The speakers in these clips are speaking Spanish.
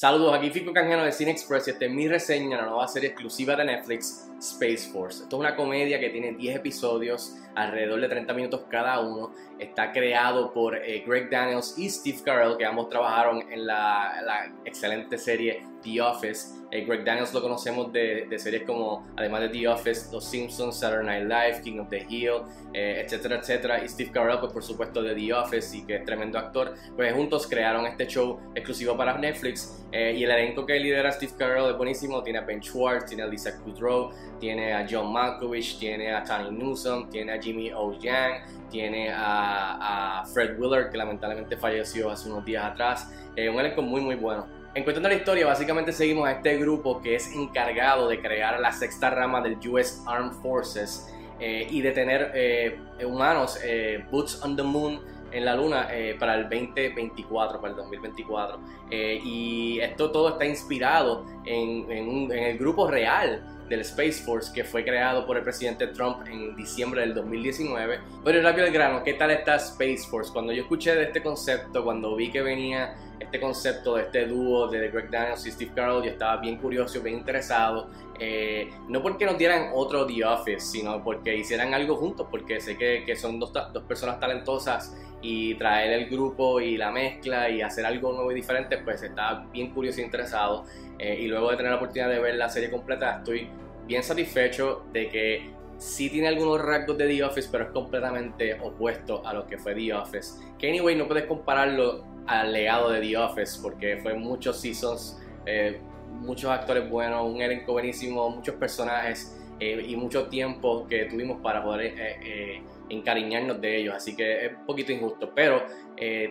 Saludos, aquí Fico Canjano de Cine Express y esta es mi reseña de la nueva serie exclusiva de Netflix, Space Force. Esto es una comedia que tiene 10 episodios, alrededor de 30 minutos cada uno. Está creado por eh, Greg Daniels y Steve Carell, que ambos trabajaron en la, la excelente serie The Office. Eh, Greg Daniels lo conocemos de, de, series como, además de The Office, Los Simpsons, Saturday Night Live, King of the Hill, eh, etcétera, etcétera. Y Steve Carell, pues por supuesto de The Office y que es tremendo actor. Pues juntos crearon este show exclusivo para Netflix. Eh, y el elenco que lidera Steve Carell es buenísimo. Tiene a Ben Schwartz, tiene a Lisa Kudrow, tiene a John Malkovich, tiene a Tony Newsom, tiene a Jimmy O. Yang, tiene a, a Fred Willard, que lamentablemente falleció hace unos días atrás. un elenco muy, muy bueno. En cuestión de la historia, básicamente seguimos a este grupo que es encargado de crear la sexta rama del US Armed Forces eh, y de tener eh, humanos, eh, boots on the moon en la luna para el 2024, para el 2024. y esto todo está inspirado en, en, en el grupo real del Space Force que fue creado por el presidente Trump en diciembre del 2019. Pero rápido el grano, ¿qué tal está Space Force? Cuando yo escuché de este concepto, cuando vi que venía este concepto de este dúo de Greg Daniels y Steve Carell, yo estaba bien curioso, bien interesado. Eh, no porque nos dieran otro The Office, sino porque hicieran algo juntos, porque sé que, que son dos, dos, personas talentosas y traer el grupo y la mezcla y hacer algo nuevo y diferente, pues estaba bien curioso e interesado. Eh, y luego de tener la oportunidad de ver la serie completa, estoy bien satisfecho de que sí tiene algunos rasgos de The Office, pero es completamente opuesto a lo que fue The Office. Que anyway, no puedes compararlo al legado de The Office, porque fue muchos seasons, eh, muchos actores buenos, un elenco buenísimo, muchos personajes eh, y mucho tiempo que tuvimos para poder eh, encariñarnos de ellos. Así que es un poquito injusto, pero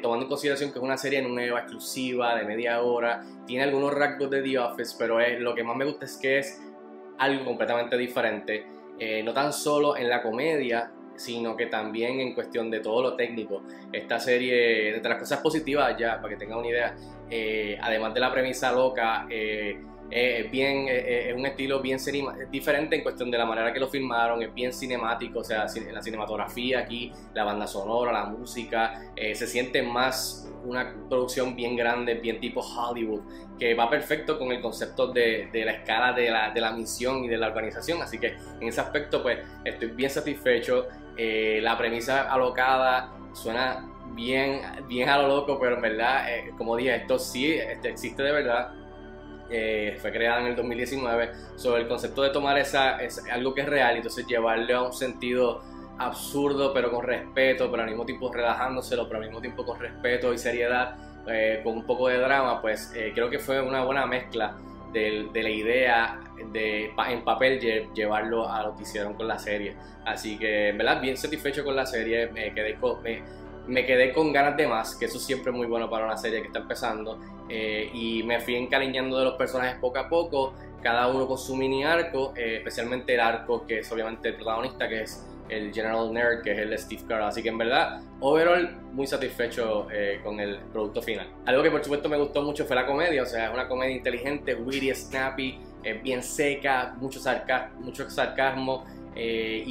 tomando en consideración que es una serie nueva, exclusiva, de media hora, tiene algunos rasgos de The Office, pero lo que más me gusta es que es algo completamente diferente eh, no tan solo en la comedia, sino que también en cuestión de todo lo técnico. Esta serie, de las cosas positivas ya, para que tengan una idea, eh, además de la premisa loca, eh, es bien, es un estilo bien diferente en cuestión de la manera que lo filmaron, es bien cinemático, o sea, la cinematografía aquí, la banda sonora, la música, se siente más una producción bien grande, bien tipo Hollywood, que va perfecto con el concepto de, de la escala de la, de la, misión y de la organización. Así que en ese aspecto, pues estoy bien satisfecho. Eh, la premisa alocada suena bien, bien a lo loco, pero en verdad, eh, como dije, esto sí este, existe de verdad. Eh, fue creada en el 2019 sobre el concepto de tomar esa, es algo que es real y entonces llevarle a un sentido absurdo, pero con respeto, pero al mismo tiempo relajándoselo, pero al mismo tiempo con respeto y seriedad, eh, con un poco de drama, pues eh, creo que fue una buena mezcla de, de la idea de en papel llevarlo a lo que hicieron con la serie. Así que, en verdad, bien satisfecho con la serie, me quedé con, me, me quedé con ganas de más, que eso siempre es muy bueno para una serie que está empezando. Eh, y me fui encariñando de los personajes poco a poco, cada uno con su mini arco, especialmente el arco que es obviamente el protagonista, que es el General Nerd, que es el Steve Carell. Así que en verdad, overall, muy satisfecho eh, con el producto final. Algo que por supuesto me gustó mucho fue la comedia, o sea, es una comedia inteligente, witty, snappy, bien seca, mucho, mucho sarcasmo. Eh,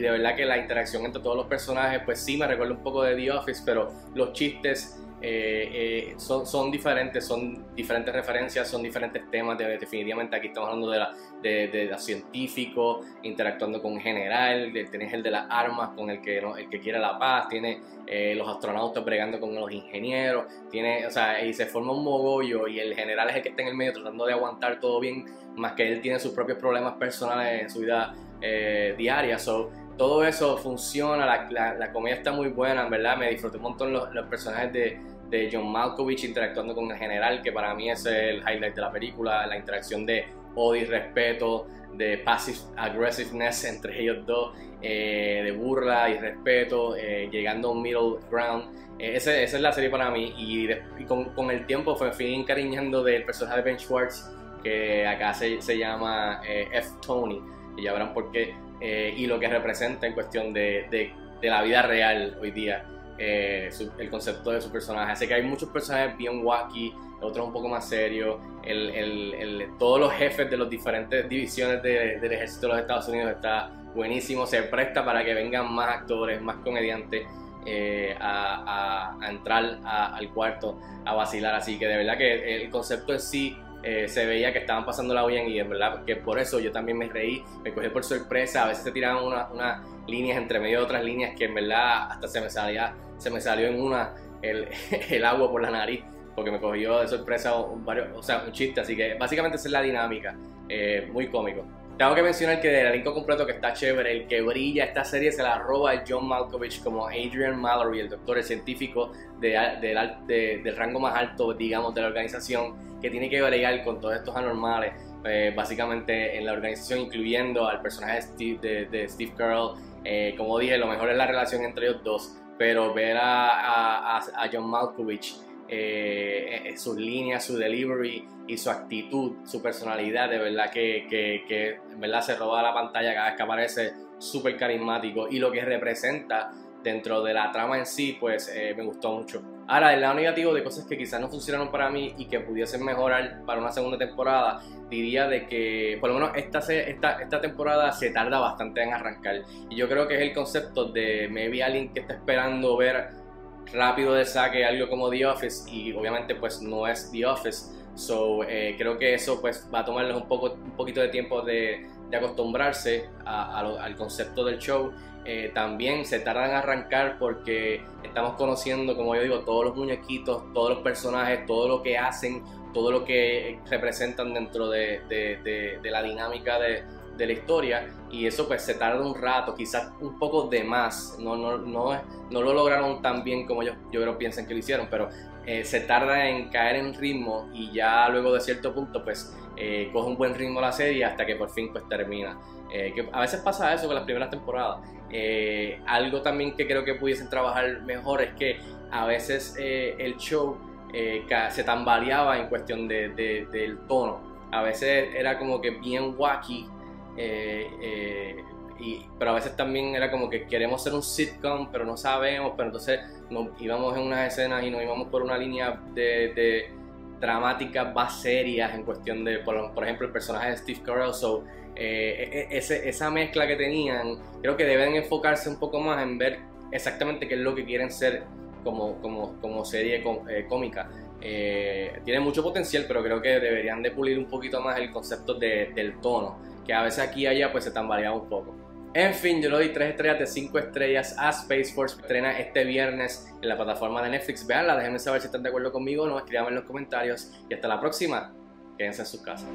de verdad que la interacción entre todos los personajes, pues sí me recuerda un poco de The Office, pero los chistes eh, eh, son, son, diferentes, son diferentes referencias, son diferentes temas. De, definitivamente aquí estamos hablando de, la, de, de, científicos interactuando con general, de, tenés el de las armas con el que, el que quiere la paz, tiene eh, los astronautas bregando con los ingenieros, tiene, o sea, y se forma un mogollo y el general es el que está en el medio tratando de aguantar todo bien, más que él tiene sus propios problemas personales en su vida diaria. So, todo eso funciona, la, la, comedia está muy buena, en verdad, me disfruté un montón los, personajes de, John Malkovich interactuando con el general, que para mí es el highlight de la película, la interacción de odio y respeto, de passive aggressiveness entre ellos dos, eh, de burla y respeto, eh, llegando a un middle ground. Eh, esa, es la serie para mí y, con, con, el tiempo fue fui encariñando del personaje de Ben Schwartz, que acá se, se llama F. Tony, y ya verán por qué eh, y lo que representa en cuestión de, de, la vida real hoy día, eh, el concepto de su personaje. Así que hay muchos personajes bien wacky, otros un poco más serios. El, el, todos los jefes de las diferentes divisiones del ejército de los Estados Unidos está buenísimo, se presta para que vengan más actores, más comediantes. eh, a, entrar al cuarto a vacilar. Así que de verdad que el concepto en sí eh, se veía que estaban pasando la bien y en verdad que por eso yo también me reí, me cogí por sorpresa, a veces se tiraban unas líneas entre medio de otras líneas que en verdad hasta se me salía, se me salió en una el, el agua por la nariz porque me cogió de sorpresa un, varios, o sea, un chiste, así que básicamente esa es la dinámica, eh, muy cómico. Tengo que mencionar que del elenco completo que está chévere, el que brilla esta serie se la roba John Malkovich como Adrian Mallory, el doctor, el científico de, del rango más alto, digamos, de la organización, que tiene que bregar con todos estos anormales, eh, básicamente en la organización, incluyendo al personaje de Steve, de, Carell. Eh, como dije, lo mejor es la relación entre ellos dos, pero ver a, a John Malkovich eh, sus líneas, su delivery y su actitud, su personalidad, de verdad que, que, en verdad se roba la pantalla cada vez que aparece, súper carismático y lo que representa dentro de la trama en sí, pues eh, me gustó mucho. Ahora, el lado negativo de cosas que quizás no funcionaron para mí y que pudiesen mejorar para una segunda temporada, diría de que por lo menos esta, esta, esta temporada se tarda bastante en arrancar. Y yo creo que es el concepto de maybe alguien que está esperando ver rápido de saque algo como The Office y obviamente pues no es The Office. So, eh, creo que eso pues va a tomarles un, poco, un poquito de tiempo de, acostumbrarse al concepto del show. Eh, también se tardan en arrancar porque estamos conociendo, como yo digo, todos los muñequitos, todos los personajes, todo lo que hacen, todo lo que representan dentro de, de, de la dinámica de, de la historia y eso pues se tarda un rato, quizás un poco de más, no, no, no, no lo lograron tan bien como yo, yo creo piensan que lo hicieron, pero eh, se tarda en caer en ritmo y ya luego de cierto punto pues eh, coge un buen ritmo la serie hasta que por fin pues termina. Eh, que a veces pasa eso con las primeras temporadas. algo también que creo que pudiesen trabajar mejor es que a veces el show se tambaleaba en cuestión de, del tono. A veces era como que bien wacky eh, eh, y, pero a veces también era como que queremos ser un sitcom, pero no sabemos, pero entonces nos íbamos en unas escenas y nos íbamos por una línea de, de dramáticas más serias en cuestión de, por, ejemplo, el personaje de Steve Carell. So, eh, e, e, esa mezcla que tenían, creo que deben enfocarse un poco más en ver exactamente qué es lo que quieren ser como, como, como serie cómica. tiene mucho potencial, pero creo que deberían de pulir un poquito más el concepto de, del tono que a veces aquí y allá pues se tambaleaba un poco. En fin, yo le doy 3 estrellas de 5 estrellas a Space Force. Estrena este viernes en la plataforma de Netflix. Veanla, déjenme saber si están de acuerdo conmigo o no. Escríbanme en los comentarios. Y hasta la próxima. Quédense en sus casas.